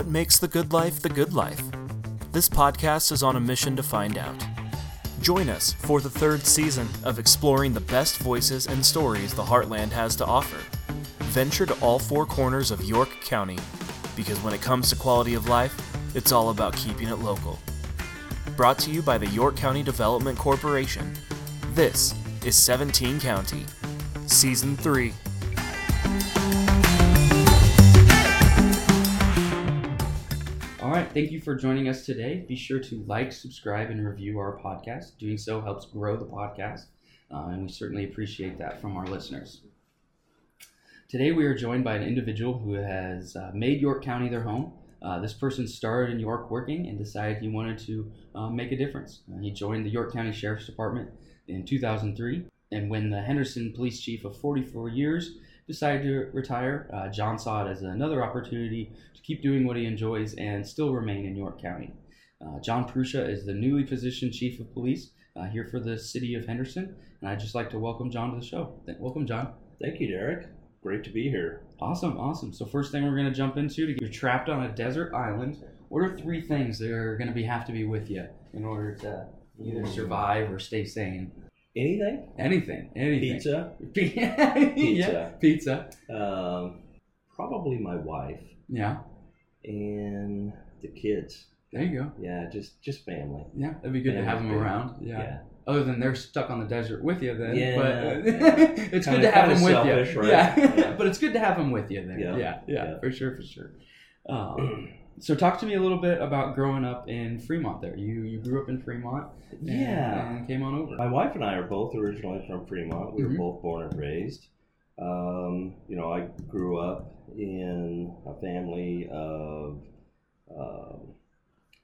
What makes the good life the good life? This podcast is on a mission to find out. Join us for the third season of exploring the best voices and stories the Heartland has to offer. Venture to all four corners of York County, because when it comes to quality of life, it's all about keeping it local. Brought to you by the York County Development Corporation, this is 17 County, Season 3. Right, thank you for joining us today. Be sure to like, subscribe, and review our podcast. Doing so helps grow the podcast, uh, and we certainly appreciate that from our listeners. Today, we are joined by an individual who has uh, made York County their home. Uh, this person started in York working and decided he wanted to uh, make a difference. Uh, he joined the York County Sheriff's Department in 2003, and when the Henderson police chief of 44 years decided to retire, uh, John saw it as another opportunity to keep doing what he enjoys and still remain in York County. Uh, John Prussia is the newly positioned chief of police uh, here for the city of Henderson, and I'd just like to welcome John to the show. Th- Welcome, John. Thank you, Derek. Great to be here. Awesome, awesome. So first thing we're going to jump into, to get you're trapped on a desert island. What are three things that are going to be have to be with you in order to either survive or stay sane? Anything? Anything, anything. Pizza. yeah, pizza. Um, probably my wife Yeah, and the kids. there you go. Yeah, just just family. Yeah, it'd be good to have them Family. around. Yeah. Yeah. Other than they're stuck on the desert with you, then. Yeah, But yeah. it's Kinda- good to have them with selfish, you. right? Yeah. Yeah. but it's good to have them with you. Yeah. Yeah. Yeah. Yeah. For sure. For sure. Um, so talk to me a little bit about growing up in Fremont. There, you you grew up in Fremont. And, Yeah. And came on over. My wife and I are both originally from Fremont. We Mhm. were both born and raised. Um, you know, I grew up in a family of um,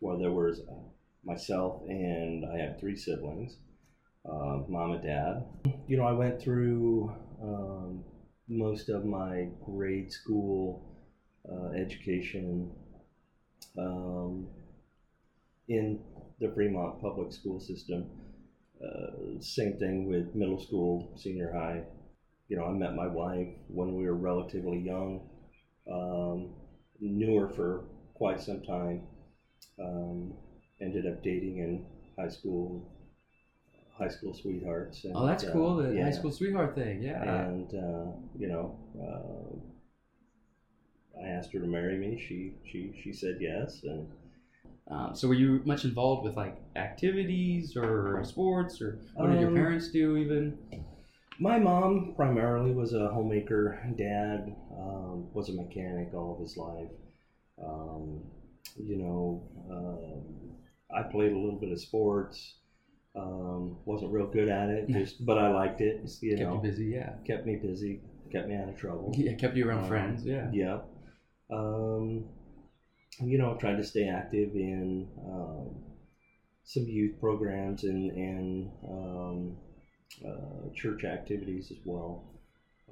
where there was myself and I had three siblings, uh, mom and dad. You know, I went through um, most of my grade school uh, education um, in the Fremont public school system. Uh, same thing with middle school, senior high. You know, I met my wife when we were relatively young. Um, knew her for quite some time. Um, ended up dating in high school, high school sweethearts. And, oh, that's uh, cool. The yeah. high school sweetheart thing. Yeah. And uh, you know, uh, I asked her to marry me. She she she said yes, and Um, so were you much involved with like activities or sports or what did your Um, parents do even? My mom primarily was a homemaker. Dad um, was a mechanic all of his life. Um, you know, um, I played a little bit of sports. Um, wasn't real good at it, just but I liked it. You kept know, you busy. Yeah. kept me busy, kept me out of trouble. Yeah. Kept you around Um, friends. Yeah. Yeah. Um, you know, tried to stay active in um, some youth programs and and um, uh, church activities as well.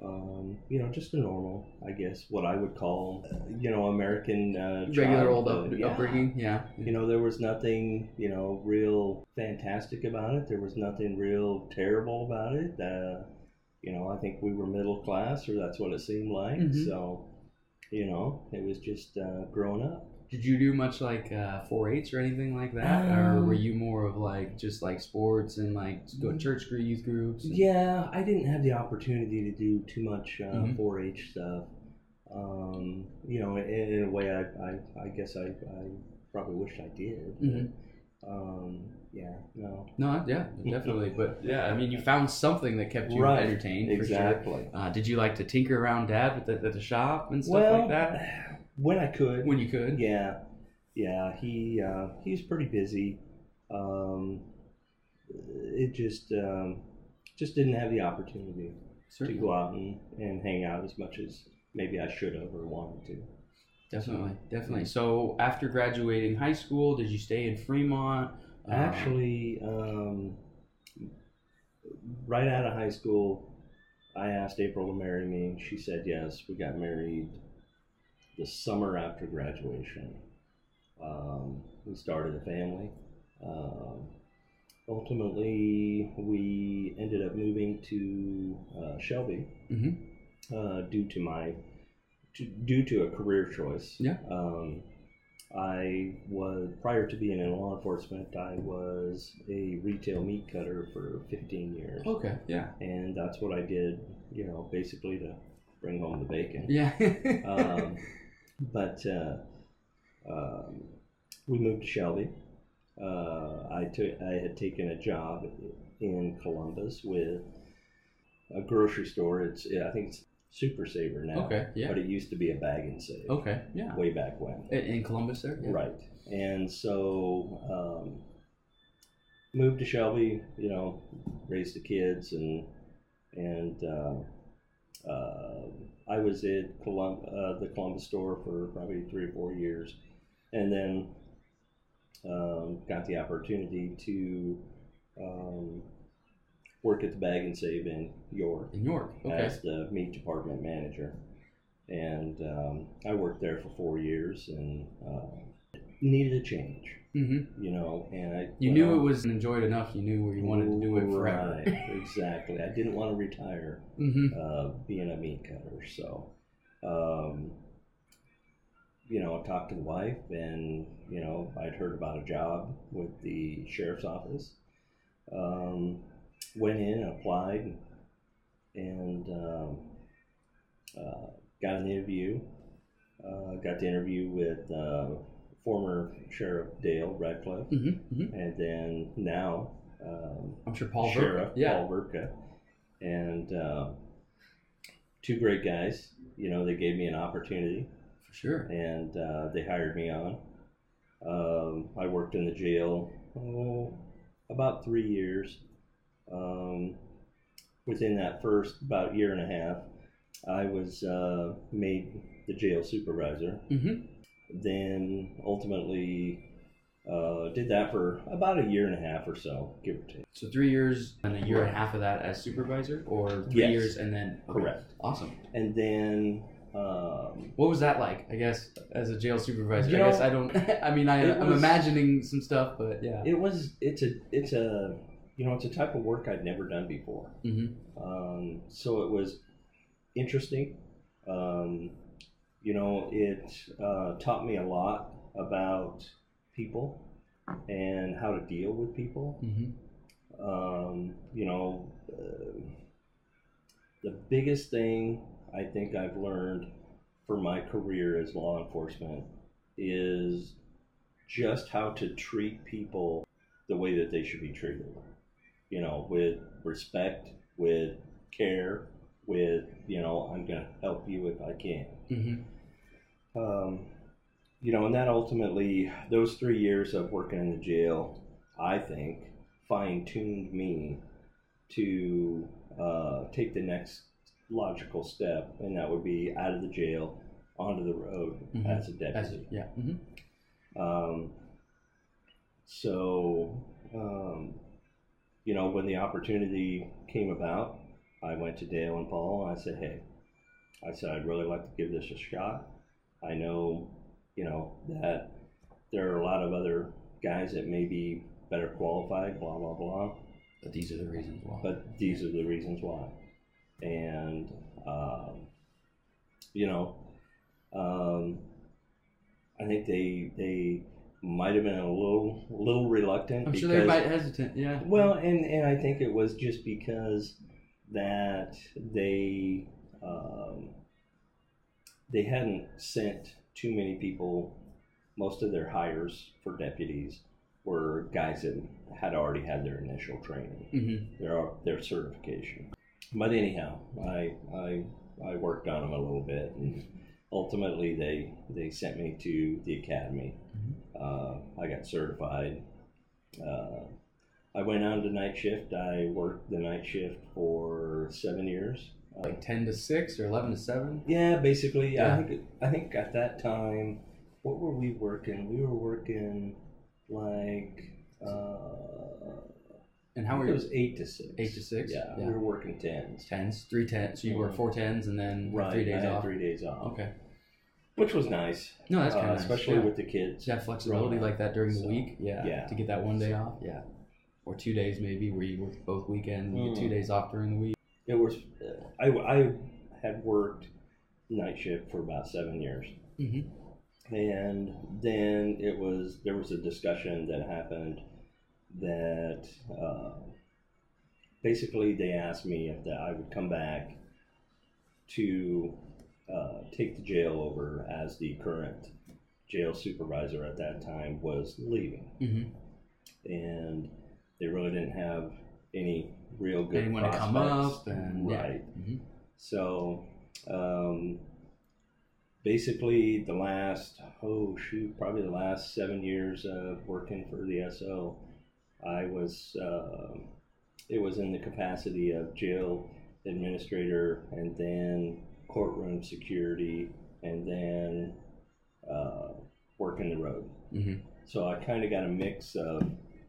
Um, you know, just a normal, I guess, what I would call, uh, you know, American uh, Regular old up, Yeah. upbringing. Yeah. You know, there was nothing, you know, real fantastic about it. There was nothing real terrible about it. Uh, you know, I think we were middle class, or that's what it seemed like. Mhm. So, you know, it was just uh, growing up. Did you do much like uh, 4-H or anything like that, or Um, were you more of like just like sports and like go church group, youth groups? and- Yeah, I didn't have the opportunity to do too much uh, Mhm. 4-H stuff. Um, you know, in, in a way, I, I, I guess I, I probably wished I did. Mhm. Um, yeah, no. No, yeah, definitely. But yeah, I mean, you found something that kept you Right, entertained. For sure. Exactly. Uh, did you like to tinker around dad with the, at the shop and stuff well, like that when I could. when you could? Yeah, yeah. He uh, he was pretty busy. Um, it just um, just didn't have the opportunity to go out and, and hang out as much as maybe I should have or wanted to. Definitely, definitely. So after graduating high school, did you stay in Fremont? Um, Actually, um, right out of high school, I asked April to marry me. She said yes. We got married the summer after graduation. Um, we started a family. Um, ultimately, we ended up moving to uh, Shelby Mhm. uh, due to my to, due to a career choice. Yeah. Um, I was prior to being in law enforcement, I was a retail meat cutter for 15 years, Okay. Yeah. and that's what I did. You know, basically to bring home the bacon. Yeah. um, but uh, um, we moved to Shelby. Uh, I took I had taken a job in Columbus with a grocery store. It's yeah, I think it's Super Saver now. okay. Yeah. But it used to be a bag and save Okay. Yeah. way back when. In- In Columbus, there. Yeah. Right. And so um, moved to Shelby, you know, raised the kids and and uh, uh, I was at Colum- uh, the Columbus store for probably three or four years, and then um, got the opportunity to um, work at the Bag and Save in York In York. Okay. as the meat department manager. And um, I worked there for four years and uh, needed a change, Mm-hmm. you know. And I You knew on- it was enjoyed enough. You knew where you wanted to do it forever. Right, exactly. I didn't want to retire mm-hmm. uh, being a meat cutter. So, um, you know, I talked to the wife, and you know, I'd heard about a job with the sheriff's office. Um, went in, and applied, and um, uh, got an interview. Uh, got the interview with uh, former Sheriff Dale Radcliffe, Mm-hmm. Mm-hmm. and then now um, I'm sure Paul. Sheriff Vrbka- Yeah. Paul Vrbka, and uh, two great guys. You know, they gave me an opportunity, For sure. and uh, they hired me on. Um, I worked in the jail oh, about three years. Um, within that first about year and a half, I was uh, made the jail supervisor. Mm-hmm. Then ultimately uh, did that for about a year and a half or so, give or take. So three years and a year and a half of that as supervisor, or three Yes. years and then okay. Correct. Awesome. And then um, What was that like? I guess as a jail supervisor. You I guess I don't. I mean, I, I'm imagining some stuff, but yeah. it was it's a it's a you know it's a type of work I'd never done before. mm-hmm. Um, so it was interesting. Um, you know, it uh, taught me a lot about people and how to deal with people. Mm-hmm. Um, you know, uh, the biggest thing I think I've learned for my career as law enforcement is just how to treat people the way that they should be treated. You know, with respect, with care, with, you know, I'm going to help you if I can. Mm-hmm. Um, you know, and that ultimately, those three years of working in the jail, I think, fine tuned me to uh, take the next logical step, and that would be out of the jail onto the road Mhm. as a As deputy. a, yeah. Mm-hmm. Um, so, um, you know, when the opportunity came about, I went to Dale and Paul and I said, hey, I said, I'd really like to give this a shot. I know, you know, that there are a lot of other guys that may be better qualified, blah, blah, blah, But these are the reasons why. but these are the reasons why. And, um, you know, um, I think they, they might have been a little, little reluctant I'm because, sure they might hesitant. Yeah. well, and, and I think it was just because that they um, they hadn't sent too many people. Most of their hires for deputies were guys that had already had their initial training, Mm-hmm. their their certification. But anyhow, I I I worked on them a little bit, and ultimately they they sent me to the academy. Uh, I got certified. Uh, I went on to night shift. I worked the night shift for seven years. Uh, Like ten to six or eleven to seven. yeah, basically. Yeah. I think I think at that time, what were we working? We were working like uh, And how were you? it was eight to six. Eight to six? Yeah, Yeah. we were working tens. Tens, three tens. So you work Mhm. four tens and then Right, three days off. three days off, Okay. Which was nice. No, that's uh, kind of nice. especially yeah. with the kids. to have flexibility like that during the So, week. Yeah. yeah. To get that one day So- off. Yeah. Or two days maybe where you work both weekends. You get two Mm. days off during the week. It was. Uh, I I had worked night shift for about seven years. Mm-hmm. and then it was there was a discussion that happened that uh, basically they asked me if that I would come back to uh, take the jail over as the current jail supervisor at that time was leaving, Mm-hmm. and they really didn't have any real good Anyone to come up and yeah. right. Mhm. So, um, basically, the last oh shoot, probably the last seven years of working for the SO, I was uh, it was in the capacity of jail administrator, and then courtroom security, and then uh, working the road. Mhm. So I kind of got a mix of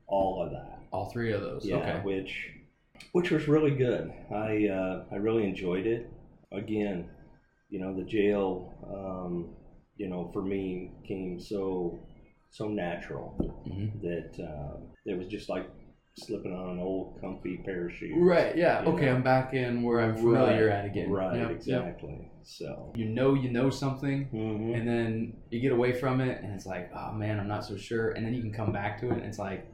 all of that. All three of those. Yeah, Okay. which which was really good. I uh, I really enjoyed it. Again, you know, the jail, um, you know, for me came so so natural Mhm. that uh, it was just like slipping on an old comfy pair of shoes. Right. Yeah. Okay. know? I'm back in where I'm familiar Right, at again. Right. Yep, yep. exactly. So. You know, you know something, mhm. and then you get away from it, and it's like, oh man, I'm not so sure. And then you can come back to it, and it's like,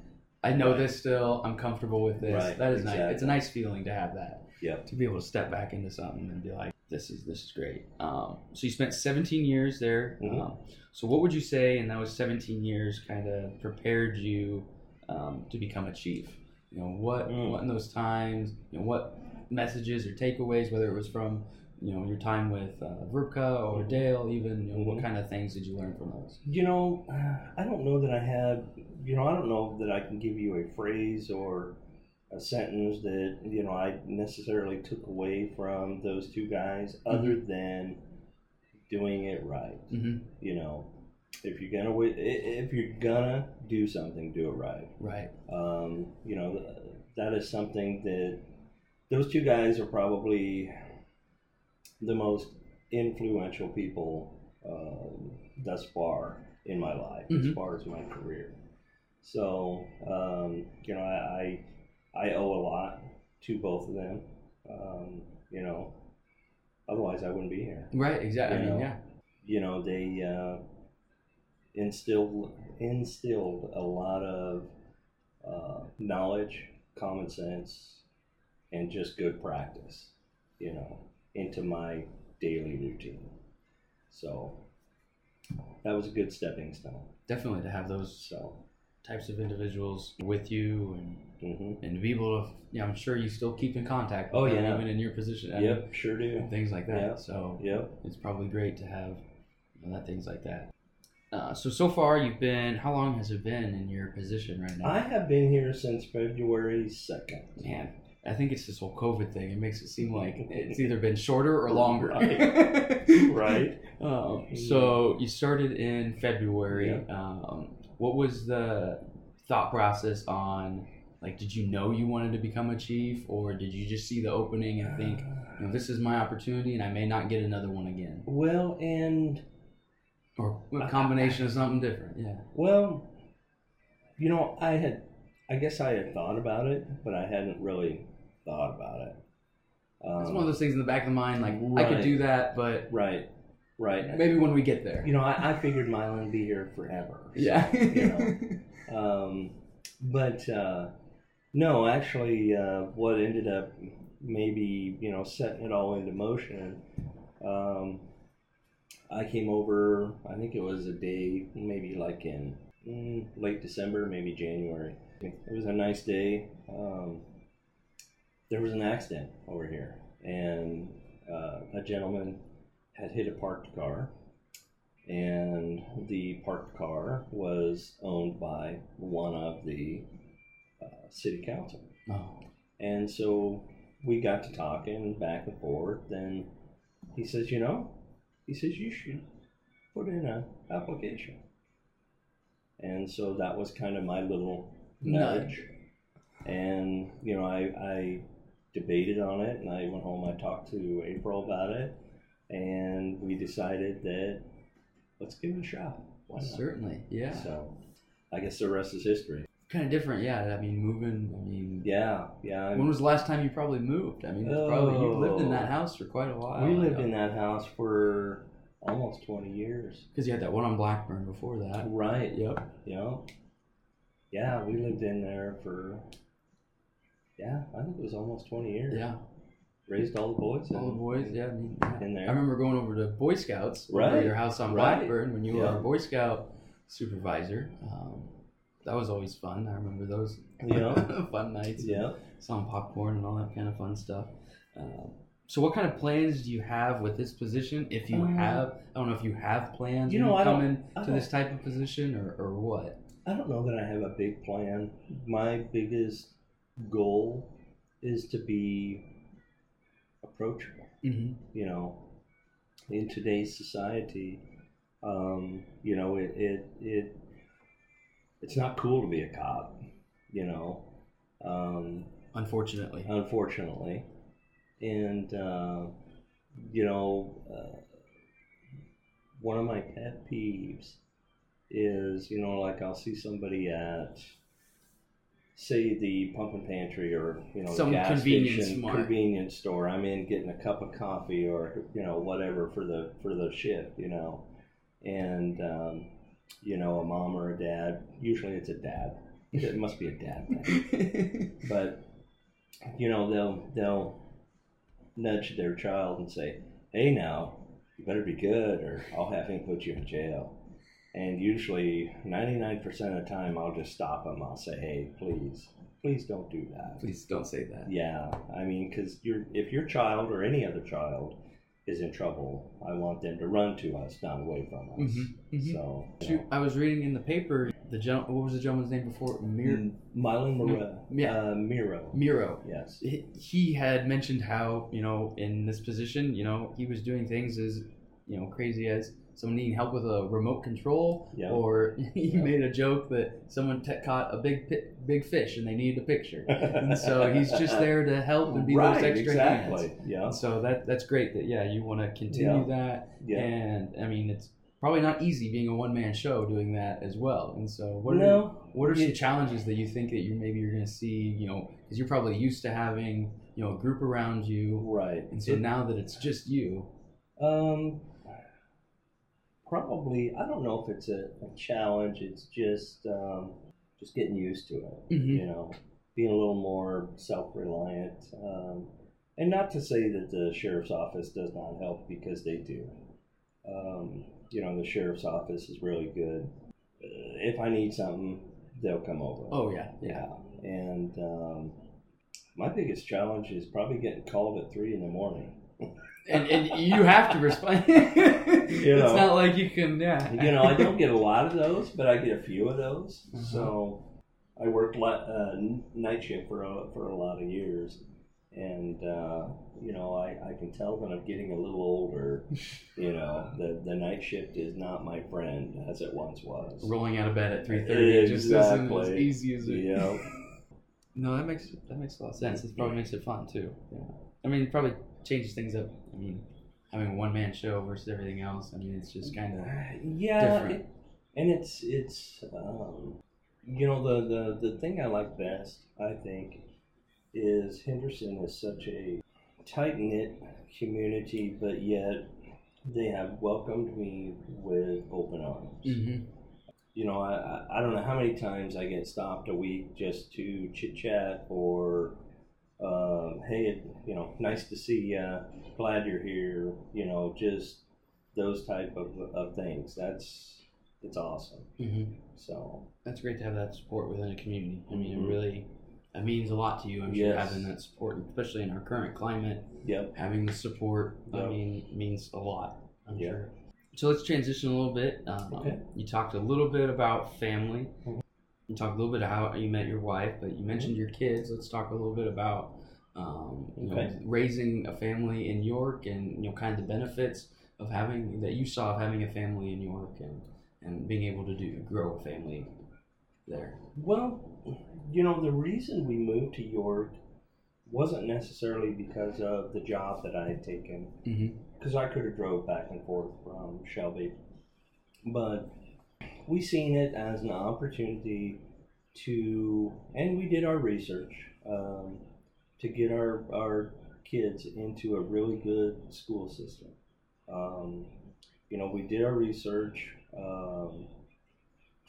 I know Right. this still. I'm comfortable with this. Right, That is nice. It's a nice feeling to have that. Yep. To be able to step back into something and be like, this is this is great. Um, so you spent 17 years there. Mhm. Um, so what would you say in those 17 years kind of prepared you um, to become a chief? You know, what Mm. what in those times? You know, what messages or takeaways, whether it was from you know your time with uh, or Mhm. Dale, even you know, what Mhm. kind of things did you learn from those? You know, I don't know that I have, you know, I don't know that I can give you a phrase or a sentence that, you know, I necessarily took away from those two guys other than doing it right. Mm-hmm. You know, if you're gonna if you're gonna do something, do it right. Right. Um, you know, that is something that those two guys are probably the most influential people um, thus far in my life, as Mhm. far as my career. So, um, you know, I, I I owe a lot to both of them. Um, you know, otherwise I wouldn't be here Right. Exactly. You I mean, yeah. you know they uh, instilled instilled a lot of uh, knowledge, common sense, and just good practice, you know, into my daily routine. So that was a good stepping stone. Definitely to have those So types of individuals with you and hmm and to be able to yeah i'm sure you still keep in contact with Oh, yeah. even in your position I mean, yep, sure do. things like that Yeah. so Yep. it's probably great to have you know, that things like that uh, so so far you've been how long has it been in your position right now I have been here since February second. man i think it's this whole covid thing it makes it seem like it's either been shorter or longer Right. Right. um, so you started in february Yeah. um, what was the thought process on like did you know you wanted to become a chief or did you just see the opening and think you know, this is my opportunity and I may not get another one again. Well, and Or a combination of something different. Yeah. Well, you know, I had, I guess I had thought about it, but I hadn't really thought about it. Um, It's one of those things in the back of the mind, like I could do that, but right, right. maybe when we get there. You know, I, I figured Milan would be here forever. so, Yeah. you know, um, but uh, no, actually, uh, what ended up maybe you know setting it all into motion. Um, I came over. I think it was a day, maybe like in mm, late December, maybe January. It was a nice day. Um, there was an accident over here, and uh, a gentleman had hit a parked car, and the parked car was owned by one of the uh, city council. oh, And so we got to talking back and forth, and he says, you know, he says you should put in an application. And so that was kind of my little nudge. Nudge. And you know, I, I debated on it, and I went home. I talked to April about it, and we decided that let's give it a shot. Why not? certainly. Yeah. So I guess the rest is history. Kind of different. Yeah. I mean, moving. I mean, Yeah, yeah. I'm- when was the last time you probably moved? I mean, it's probably you lived in that Oh. house for quite a while. We lived in that house for almost 20 years. Because you had that one on Blackburn before that. Right. Yep. Yeah. Yeah, we lived in there for, yeah, I think it was almost 20 years. Yeah. Raised all the boys. All the in- boys. Yeah. I, mean, yeah. In there. I remember going over to Boy Scouts. Right. your house on Right. Blackburn when you were a Boy Scout supervisor. Um, that was always fun. I remember those Yeah. fun nights. Yeah. selling popcorn and all that kind of fun stuff. Um, so, what kind of plans do you have with this position? If you Um, have, I don't know if you have plans. you know, I I to this type of position, or, or what? I don't know that I have a big plan. My biggest goal is to be approachable. Mm-hmm. You know, in today's society, um, you know, it, it it it's not cool to be a cop. You know, um, Unfortunately, unfortunately, and uh, you know, uh, one of my pet peeves is you know like I'll see somebody at say the pump and pantry or you know Some gas convenience station convenience store. I'm in getting a cup of coffee or you know whatever for the for the shift you know? And um, you know a mom or a dad. Usually it's a dad. It must be a dad thing. But you know they'll they'll nudge their child and say hey now you better be good or i'll have him put you in jail. And usually 99% of the time i'll just stop them i'll say hey please please don't do that. Please don't say that. yeah. I mean because you're if your child or any other child is in trouble i want them to run to us not away from us Mhm, mhm. so you know. I was reading in the paper the gen- what was the gentleman's name before Mir- Mm, Milo Miro. Yeah. Uh, Miro. Miro. Yes. He- He had mentioned how you know in this position, you know, he was doing things as you know crazy as someone needing help with a remote control, Yeah. or he Yeah. made a joke that someone caught a big pi- big fish and they needed a picture, and so he's just there to help and be right, those extra exactly. hands. Yeah. And so that that's great that yeah you want to continue that, Yeah. and I mean it's probably not easy being a one man show doing that as well. And so what are no. what are some challenges that you think that you maybe you're going to see? You know, because you're probably used to having you know a group around you, Right. and so It- now that it's just you, Um, probably. I don't know if it's a, a challenge. It's just um, just getting used to it. Mhm. You know, being a little more self-reliant. Um, and not to say that the sheriff's office does not help because they do. Um, you know, the sheriff's office is really good. Uh, if I need something, they'll come over. oh yeah, yeah, Yeah, and um, my biggest challenge is probably getting called at three in the morning. and and you have to respond. it's know. not like you can yeah. You know, I don't get a lot of those, but I get a few of those. Uh-huh. So I worked uh, night shift for a, for a lot of years, and uh, you know, I, I can tell when I'm getting a little older. You know, the the night shift is not my friend as it once was. rolling out of bed at three thirty it just isn't as Exactly. easy as it. Yeah. No, that makes that makes a lot of sense. It probably makes it fun too. Yeah. I mean, probably changes things up. I mean, having a one man show versus everything else. I mean, it's just kind of yeah, it- and it's it's um, you know the, the the thing I like best I think is Henderson is such a tight knit community, but yet they have welcomed me with open arms. hmm You know, I I don't know how many times I get stopped a week just to chit chat or. Um, hey, it- you know, nice to see you. Glad you're here. You know, just those type of, of things. That's it's awesome. hmm So That's great to have that support within a community. I mean, Mhm. it really that means a lot to you. I'm sure Yes. having that support, especially in our current climate, yep, having the support. I mean, means a lot. I'm Yeah. sure. So let's transition a little bit. Um, Okay. You talked a little bit about family. Mhm. You talked a little bit about how you met your wife, but you mentioned your kids. Let's talk a little bit about um, you know, raising a family in York and you know kind of the benefits of having that you saw of having a family in York and and being able to do grow a family there. Well, you know, the reason we moved to York wasn't necessarily because of the job that I had taken, Mm-hmm. because I could have drove back and forth from Shelby, but we seen it as an opportunity to, and we did our research um, to get our our kids into a really good school system. Um, you know, we did our research, um,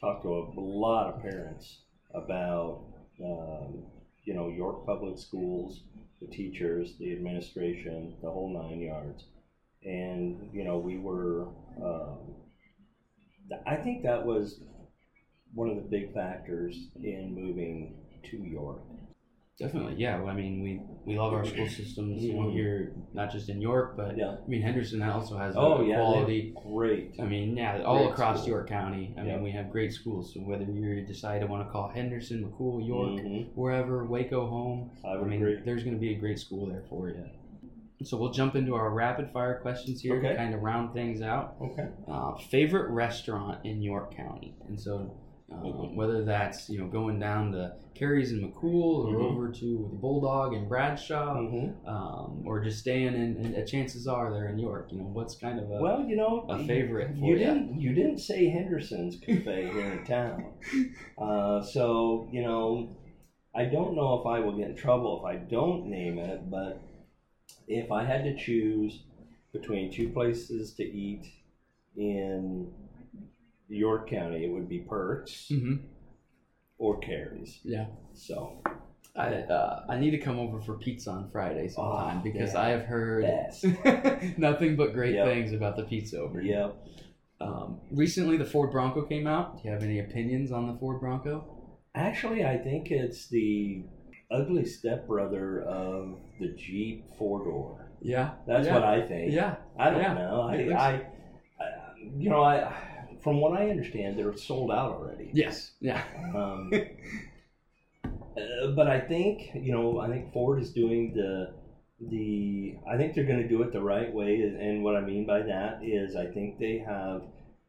talked to a lot of parents about, um, you know, York Public Schools, the teachers, the administration, the whole nine yards. And, you know, we were, um, I think that was one of the big factors in moving to York. Definitely, yeah. Well, I mean, we we love our school systems you know, Mhm. here, not just in York, but Yeah. I mean Henderson also has Oh, yeah, quality. Great. I mean, yeah, all Great across school. York County. I Yeah. mean, we have great schools. So whether you decide to want to call Henderson, McCool, York, Mhm. wherever, Waco home, I I mean, agree. there's going to be a great school there for you. So we'll jump into our rapid fire questions here Okay. to kind of round things out. Okay. Uh, favorite restaurant in York County, and so um, whether that's you know going down to Carrie's and McCool, or Mhm. over to the Bulldog and Bradshaw, Mhm. um, or just staying in. And uh, chances are they're in York. You know, what's kind of a Well, you know, a favorite for you didn't you didn't say Henderson's Cafe here in town, uh, so you know I don't know if I will get in trouble if I don't name it, but if I had to choose between two places to eat in York County, it would be Perks Mhm. or Carrie's. yeah. So I uh, I need to come over for pizza on Friday sometime Oh, because yeah. I have heard nothing but great Yep. things about the pizza over here. Yep. Um, recently, the Ford Bronco came out. Do you have any opinions on the Ford Bronco? Actually, I think it's the ugly stepbrother of the Jeep four door. Yeah, That's yeah. what I think. Yeah, I don't yeah. know. I, I, I, you know, I, from what I understand, they're sold out already. yes, yeah, Um, uh, but I think you know, I think Ford is doing the the. I think they're going to do it the right way, and what I mean by that is, I think they have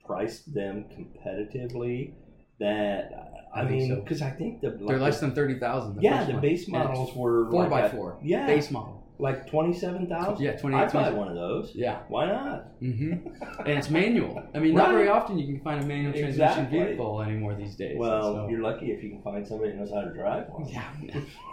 priced them competitively. That I, I think mean, so. because I think the they're less than thirty thousand. yeah, the base models were four like by a- four. Yeah, base model. like twenty seven thousand. Yeah, twenty eight. I'd buy one of those. Yeah, Why not? hmm and it's manual. I mean, not very often you can find a manual transmission Exactly. vehicle anymore these days. Well, so- you're lucky if you can find somebody that knows how to drive one. Yeah,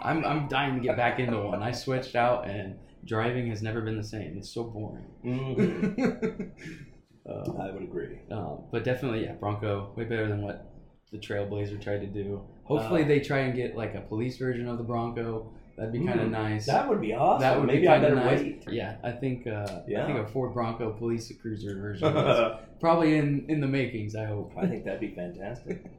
I'm, I'm dying to get back into one. I switched out and driving has never been the same. It's so boring. Mhm. uh, I would agree. uh, but definitely, yeah, Bronco way better than what the Trailblazer tried to do. Hopefully, Uh, they try and get like a police version of the Bronco. That'd be kind of Mm, nice. That would be awesome. That would Maybe be I kind of better nice. wait. Yeah, I think uh, I Yeah. think a Ford Bronco police cruiser version is probably in in the makings. I hope. I think that'd be fantastic.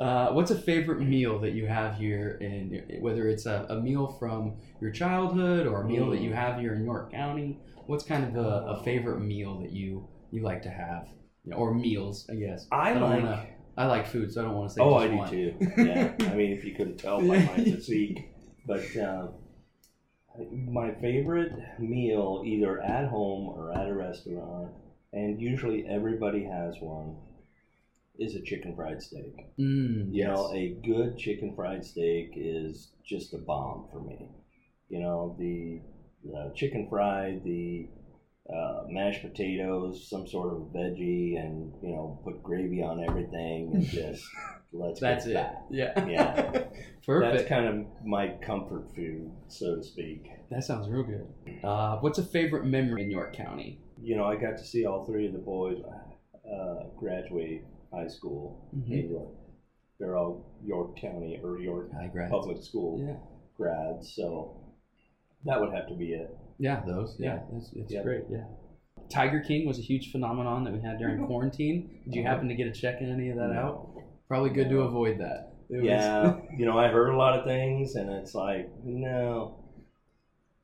Uh, what's a favorite meal that you have here, in whether it's a, a meal from your childhood or a meal that you Mm. have here in York County? What's kind of a, a favorite meal that you you like to have, or meals? I guess. I don't like. wanna- I like food, so I don't want to say. oh, I do one. too. Yeah. I mean, if you couldn't tell by my physique, but uh, my favorite meal, either at home or at a restaurant, and usually everybody has one, is a chicken fried steak. Mm, You yes. know, a good chicken fried steak is just a bomb for me. You know, the, the chicken fried, the uh, mashed potatoes, some sort of veggie, and you know, put gravy on everything, and just let's That's get it. back. Yeah. Yeah. Perfect. That's kind of my comfort food, so to speak. that sounds real good. Uh, what's a favorite memory in York County? You know, I got to see all three of the boys uh, graduate high school Mhm. in York. They're all York County or York public school Yeah. grads, so that would have to be it. Yeah, those. Yeah, Yeah. it's, it's Yeah. great. Yeah. Tiger King was a huge phenomenon that we had during quarantine. Did you happen to get a check in any of that out? Probably good to avoid that. It was- Yeah, you know, I heard a lot of things, and it's like, no.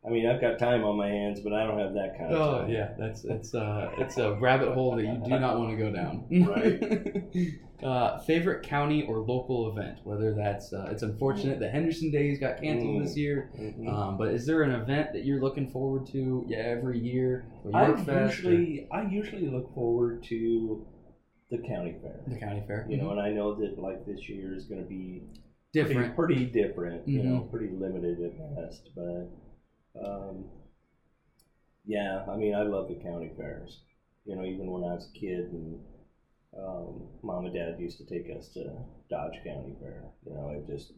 I mean, I've got time on my hands, but I don't have that kind of oh time. yeah, that's it's uh it's a rabbit hole that you do not want to go down. Right. uh, favorite county or local event, whether that's uh, it's unfortunate that Henderson Days got canceled Mm. this year, Mhm. um, but is there an event that you're looking forward to yeah, every year? I Fest or usually, I usually look forward to the county fair. the county fair. You know, and I know that like this year is going to be different. pretty, pretty different. You know, Mhm. pretty limited at best, but um, yeah, I mean, I love the county fairs. You know, even when I was a kid and um, mom and dad used to take us to Dodge County Fair. You know, it just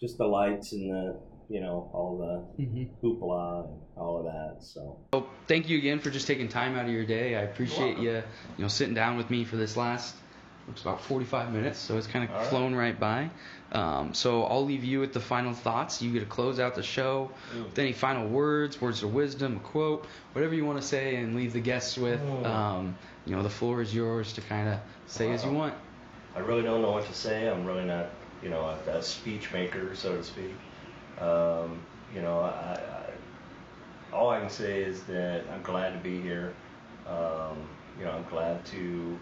just the lights and the you know, all the Mm-hmm. hoopla and all of that. So Well, thank you again for just taking time out of your day. I appreciate you, you know, sitting down with me for this last. It's about 45 minutes, so it's kind of right. flown right by. Um, so I'll leave you with the final thoughts. You get to close out the show with any final words, words of wisdom, a quote, whatever you want to say, and leave the guests with. Um, you know, the floor is yours to kind of say as you want. I really don't know what to say. I'm really not, you know, a, a speech maker, so to speak. Um, you know, I, I, all I can say is that I'm glad to be here. Um, you know, I'm glad to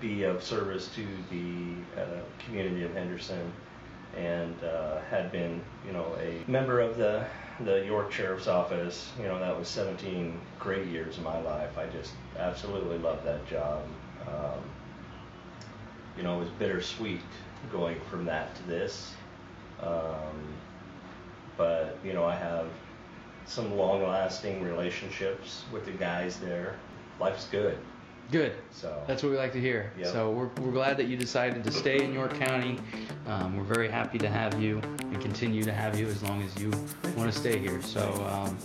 be of service to the uh, community of Henderson, and uh, had been, you know, a member of the the York Sheriff's Office. You know, that was 17 great years of my life. I just absolutely loved that job. Um, you know, it was bittersweet going from that to this. Um, but, you know, I have some long lasting relationships with the guys there. Life's good. Good. So, That's what we like to hear. Yep. So we're, we're glad that you decided to stay in York County. Um, we're very happy to have you and continue to have you as long as you want to stay here. So um,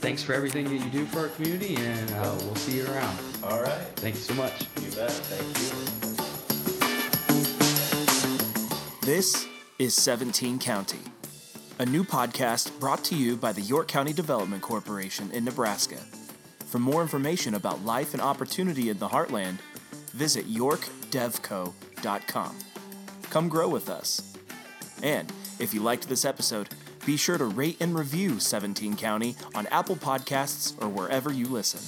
thanks for everything that you do for our community, and uh, we'll see you around. all right. Thank you so much. You bet. Thank you. This is 17 County, a new podcast brought to you by the York County Development Corporation in Nebraska. For more information about life and opportunity in the heartland, visit yorkdevco.com. Come grow with us. And if you liked this episode, be sure to rate and review 17 County on Apple Podcasts or wherever you listen.